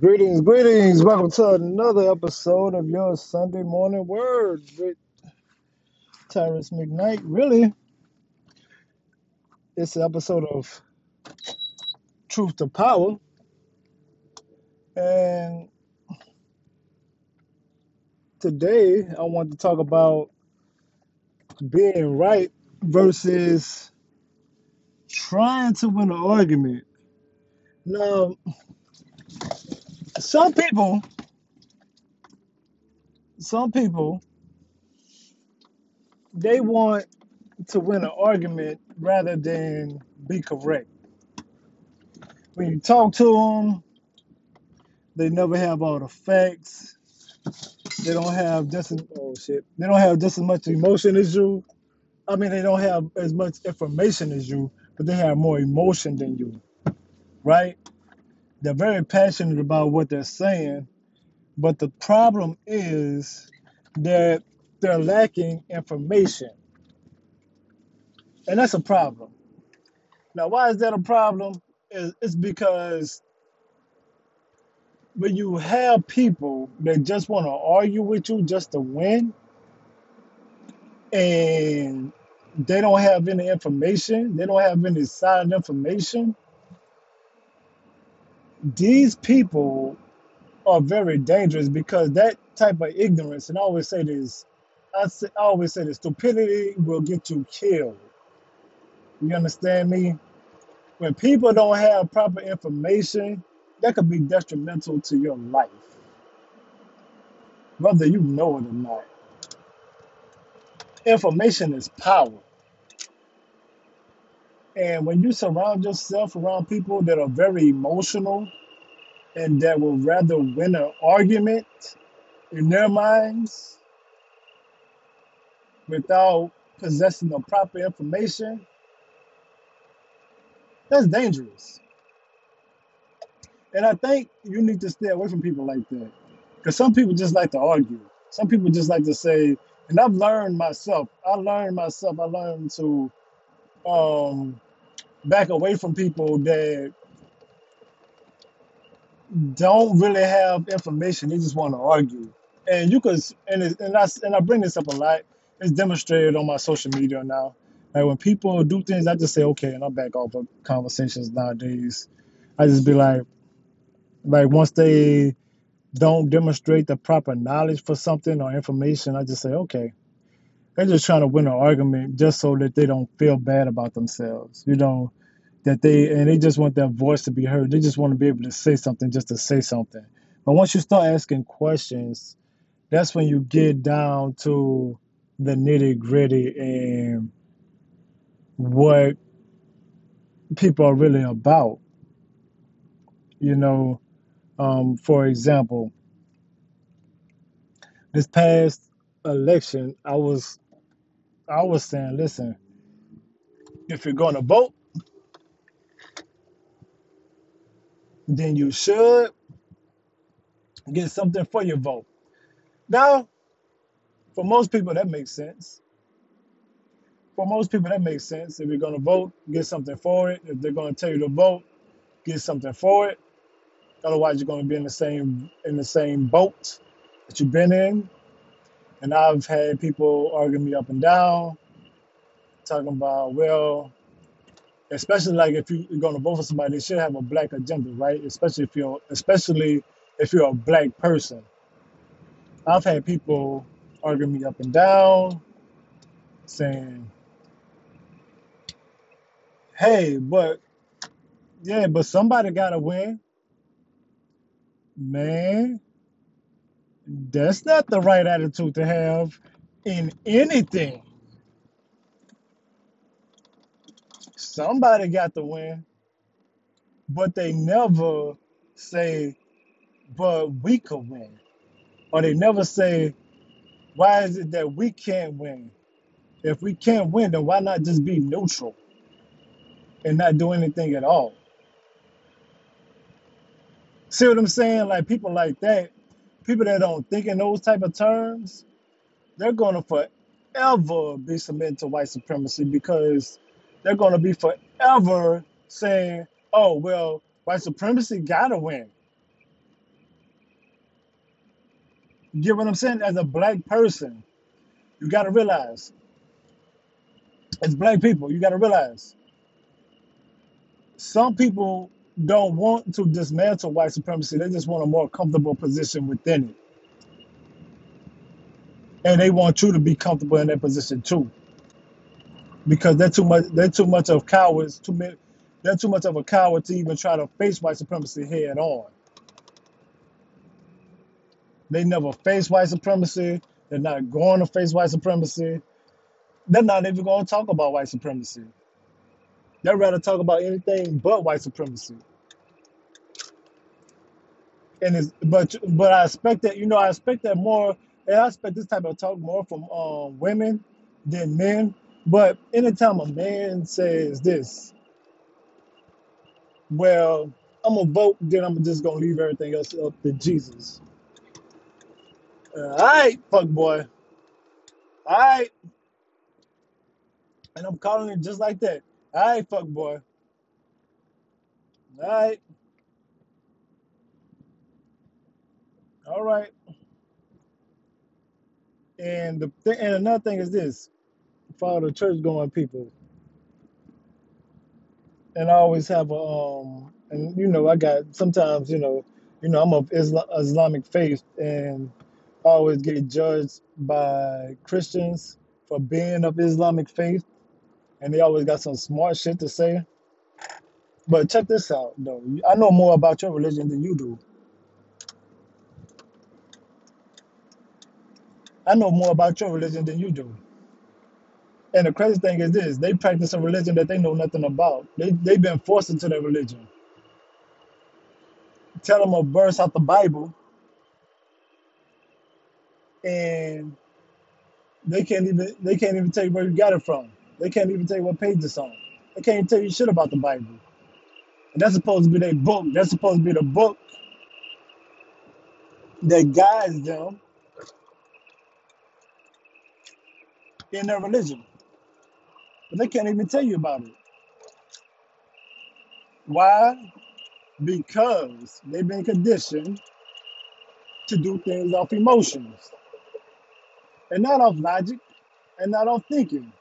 Greetings, greetings. Welcome to another episode of your Sunday morning word with Tyrus McKnight. Really, it's an episode of Truth to Power. And today I want to talk about being right versus trying to win an argument. Now, some people, some people, they want to win an argument rather than be correct. When you talk to them, they never have all the facts They don't have just as oh shit. They don't have just as much emotion as you. I mean, they don't have as much information as you, but they have more emotion than you, right? They're very passionate about what they're saying, but the problem is that they're lacking information, and that's a problem. Now, why is that a problem? It's because when you have people that just want to argue with you just to win, and they don't have any information, they don't have any solid information, these people are very dangerous because that type of ignorance, and I always say this, I, say, I always say this, stupidity will get you killed. You understand me? When people don't have proper information, that could be detrimental to your life, whether you know it or not. Information is power. And when you surround yourself around people that are very emotional and that will rather win an argument in their minds without possessing the proper information, that's dangerous. And I think you need to stay away from people like that. Because some people just like to argue. Some people just like to say, and I've learned myself, I learned myself, I learned to um, back away from people that don't really have information. They just want to argue. And you could, and it, and I and I bring this up a lot. It's demonstrated on my social media now. Like when people do things, I just say okay, and I back off of conversations nowadays. I just be like, like once they don't demonstrate the proper knowledge for something or information, I just say okay. They're just trying to win an argument just so that they don't feel bad about themselves. You know, that they and they just want their voice to be heard. They just want to be able to say something just to say something. But once you start asking questions, that's when you get down to the nitty gritty and what people are really about. You know, um, for example, this past election, I was I was saying, listen, if you're going to vote, then you should get something for your vote. Now, for most people, that makes sense. For most people, that makes sense. If you're going to vote, get something for it. If they're going to tell you to vote, get something for it. Otherwise, you're going to be in the same in the same boat that you've been in. And I've had people argue me up and down, talking about, well, especially like if you're going to vote for somebody, they should have a black agenda, right? Especially if you're especially if you're a black person. I've had people argue me up and down, saying, "Hey, but yeah, but somebody got to win, man." That's not the right attitude to have in anything. Somebody got to win, but they never say, "But we could win," or they never say, "Why is it that we can't win?" If we can't win, then why not just be neutral and not do anything at all? See what I'm saying? Like people like that, people that don't think in those type of terms, they're gonna forever be submitted to white supremacy because they're gonna be forever saying, "Oh well, white supremacy gotta win." You get what I'm saying? As a black person, you got to realize, as black people, you got to realize some people don't want to dismantle white supremacy. They just want a more comfortable position within it. And they want you to be comfortable in that position too. Because they're too much they're too much of cowards, too many they're too much of a coward to even try to face white supremacy head on. They never face white supremacy. They're not going to face white supremacy. They're not even going to talk about white supremacy. They'd rather talk about anything but white supremacy. And it's but but I expect that you know I expect that more and I expect this type of talk more from um, women than men. But anytime a man says this, well, I'm gonna vote, then I'm just gonna leave everything else up to Jesus. Uh, all right, fuck boy. All right, and I'm calling it just like that. All right, fuck boy. All right, all right. And the th- and another thing is this: for all the church going people, and I always have a um, and you know I got sometimes you know, you know I'm of Isla- Islamic faith, and I always get judged by Christians for being of Islamic faith, and they always got some smart shit to say. But check this out, though. I know more about your religion than you do. I know more about your religion than you do. And the crazy thing is this: they practice a religion that they know nothing about. They they've been forced into their religion. Tell them a verse out the Bible, and they can't even they can't even tell you where you got it from. They can't even tell you what page it's on. They can't tell you shit about the Bible. And that's supposed to be their book. That's supposed to be the book that guides them in their religion. But they can't even tell you about it. Why? Because they've been conditioned to do things off emotions and not off logic and not off thinking.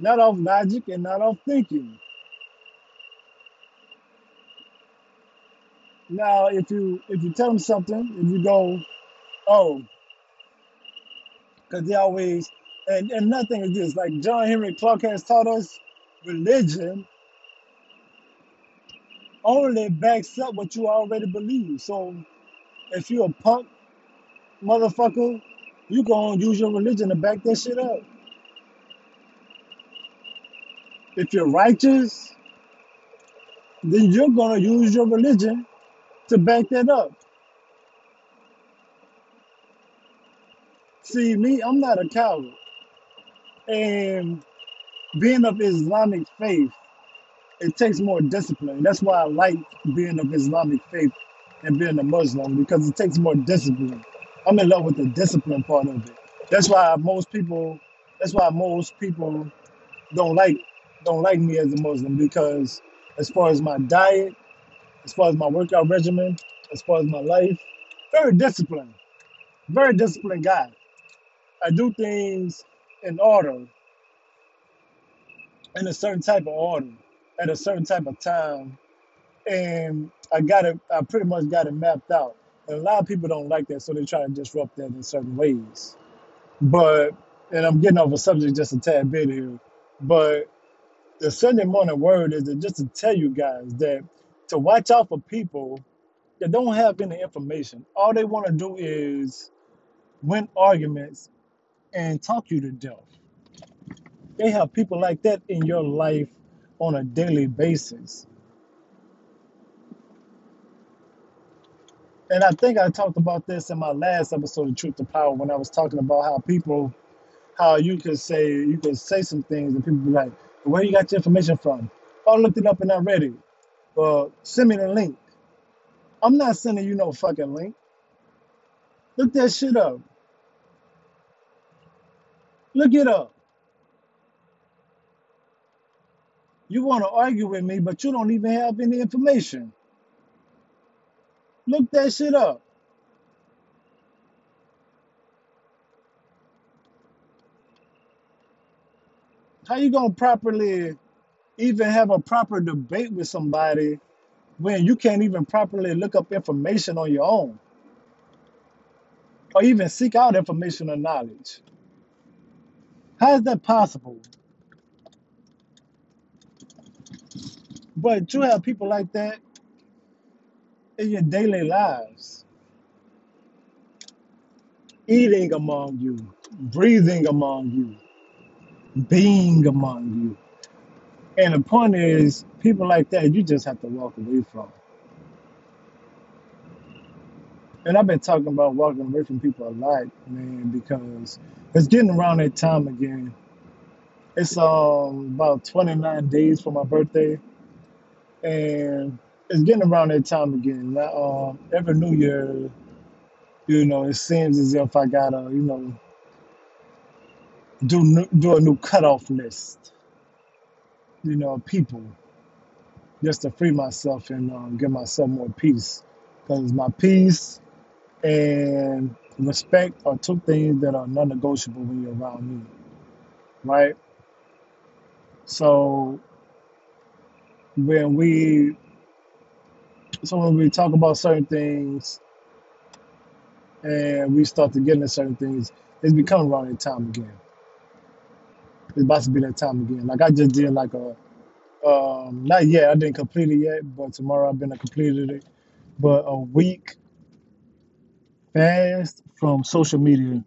Not off logic and not off thinking. Now, if you if you tell them something, if you go, oh, because they always and and nothing is this like John Henrik Clarke has taught us, religion only backs up what you already believe. So if you're a punk motherfucker, you gonna use your religion to back that shit up. If you're righteous, then you're gonna use your religion to back that up. See, me, I'm not a coward. And being of Islamic faith, it takes more discipline. That's why I like being of Islamic faith and being a Muslim because it takes more discipline. I'm in love with the discipline part of it. That's why most people that's why most people don't like don't like me as a Muslim because as far as my diet, as far as my workout regimen, as far as my life, very disciplined, very disciplined guy. I do things in order, in a certain type of order, at a certain type of time, and I got it. I pretty much got it mapped out. And a lot of people don't like that, so they try to disrupt that in certain ways. But, and I'm getting off a subject just a tad bit here, but the Sunday morning word is just to tell you guys that to watch out for people that don't have any information. All they want to do is win arguments and talk you to death. They have people like that in your life on a daily basis. And I think I talked about this in my last episode of Truth to Power when I was talking about how people, how you could say, you could say some things and people be like, where you got your information from? I looked it up and I read it. Well, send me the link. I'm not sending you no fucking link. Look that shit up. Look it up. You want to argue with me, but you don't even have any information. Look that shit up. How you gonna properly even have a proper debate with somebody when you can't even properly look up information on your own or even seek out information or knowledge? How is that possible? But you have people like that in your daily lives, eating among you, breathing among you, being among you. And the point is, people like that, you just have to walk away from. And I've been talking about walking away from people a lot, man, because it's getting around that time again. It's um about 29 days for my birthday, and it's getting around that time again. Now, um, every New Year, you know, it seems as if I gotta, you know, do do a new cutoff list, you know, people just to free myself and um, give myself more peace. Because my peace and respect are two things that are non-negotiable when you're around me, right? So when we so when we talk about certain things and we start to get into certain things, it's becoming around that time again. It's about to be that time again. Like I just did like a um not yet, I didn't complete it yet, but tomorrow I've been to completed it. But a week fast from social media,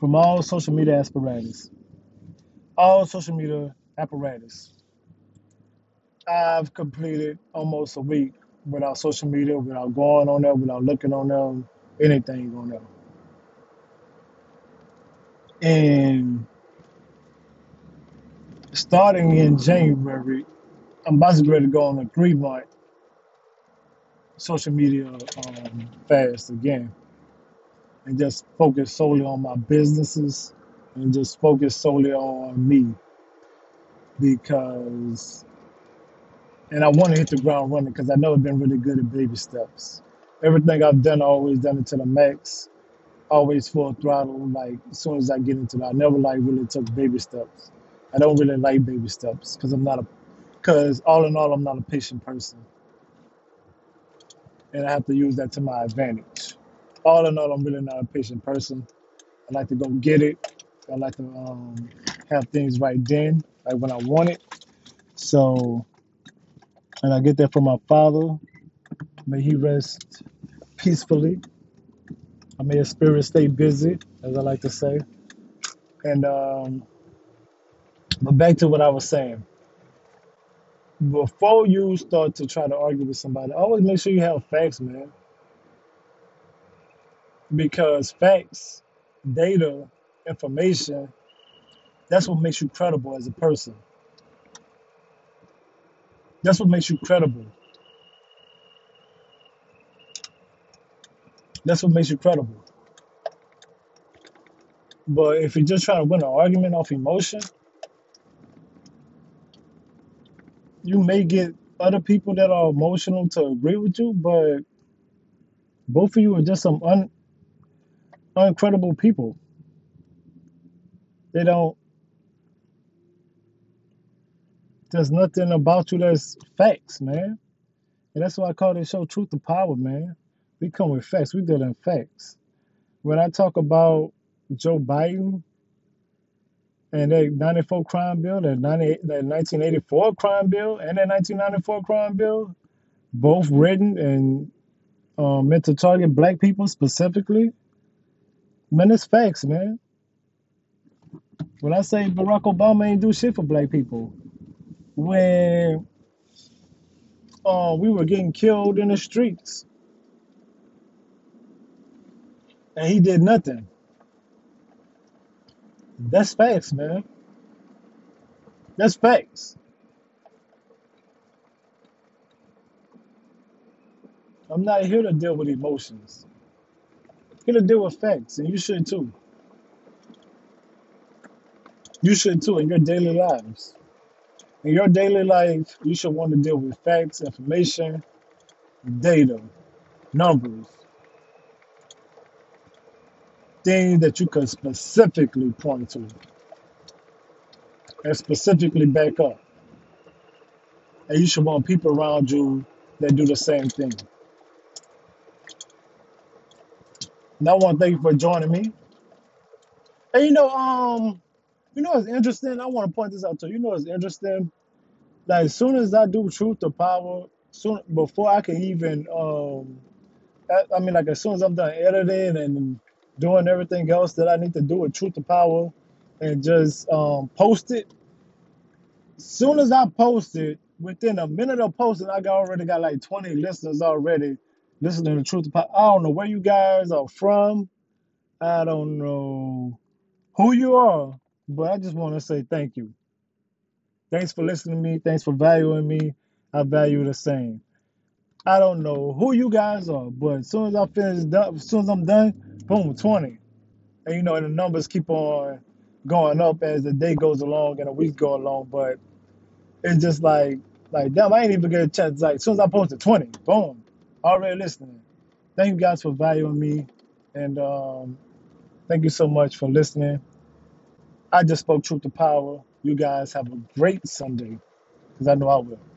from all social media apparatus. All social media apparatus. I've completed almost a week without social media, without going on there, without looking on them, anything on there. And starting in January, I'm about to ready to go on a three month social media um, fast again and just focus solely on my businesses and just focus solely on me because, and I want to hit the ground running because I know I've been really good at baby steps. Everything I've done, I always done it to the max, always full throttle. Like as soon as I get into it, I never like really took baby steps. I don't really like baby steps because I'm not a, because all in all, I'm not a patient person, and I have to use that to my advantage. All in all, I'm really not a patient person. I like to go get it. I like to um, have things right then, like when I want it. So, and I get that from my father. May he rest peacefully. I may his spirit stay busy, as I like to say. And um, but back to what I was saying. Before you start to try to argue with somebody, always make sure you have facts, man. Because facts, data, information, that's what makes you credible as a person. That's what makes you credible. That's what makes you credible. But if you're just trying to win an argument off emotion, you may get other people that are emotional to agree with you, but both of you are just some un, uncredible people. They don't, there's nothing about you that's facts, man. And that's why I call this show Truth to Power, man. We come with facts, we deal in facts. When I talk about Joe Biden and that 94 crime bill, that, 98, that 1984 crime bill, and that 1994 crime bill, both written and um, meant to target black people specifically, man, it's facts, man. When I say Barack Obama ain't do shit for black people, when uh, we were getting killed in the streets and he did nothing, that's facts, man. That's facts. I'm not here to deal with emotions. I'm here to deal with facts, and you should too. You should too in your daily lives. In your daily life, you should want to deal with facts, information, data. numbers, things that you can specifically point to and specifically back up. And you should want people around you that do the same thing. And I want to thank you for joining me. And you know, um, you know it's interesting. I want to point this out to you. You know it's interesting. Like as soon as I do truth to power, soon before I can even um I mean like as soon as I'm done editing and doing everything else that I need to do with truth to power and just um post it, soon as I post it, within a minute of posting, I got already got like 20 listeners already listening to truth to power. I don't know where you guys are from. I don't know who you are, but I just want to say thank you. Thanks for listening to me. Thanks for valuing me. I value the same. I don't know who you guys are, but as soon as I finish, done, as soon as I'm done, boom, 20. And you know, and the numbers keep on going up as the day goes along and the weeks go along. But it's just like, like damn, I ain't even get a chance. Like as soon as I posted 20, boom, already listening. Thank you guys for valuing me, and um, thank you so much for listening. I just spoke truth to power. You guys have a great Sunday, because I know I will.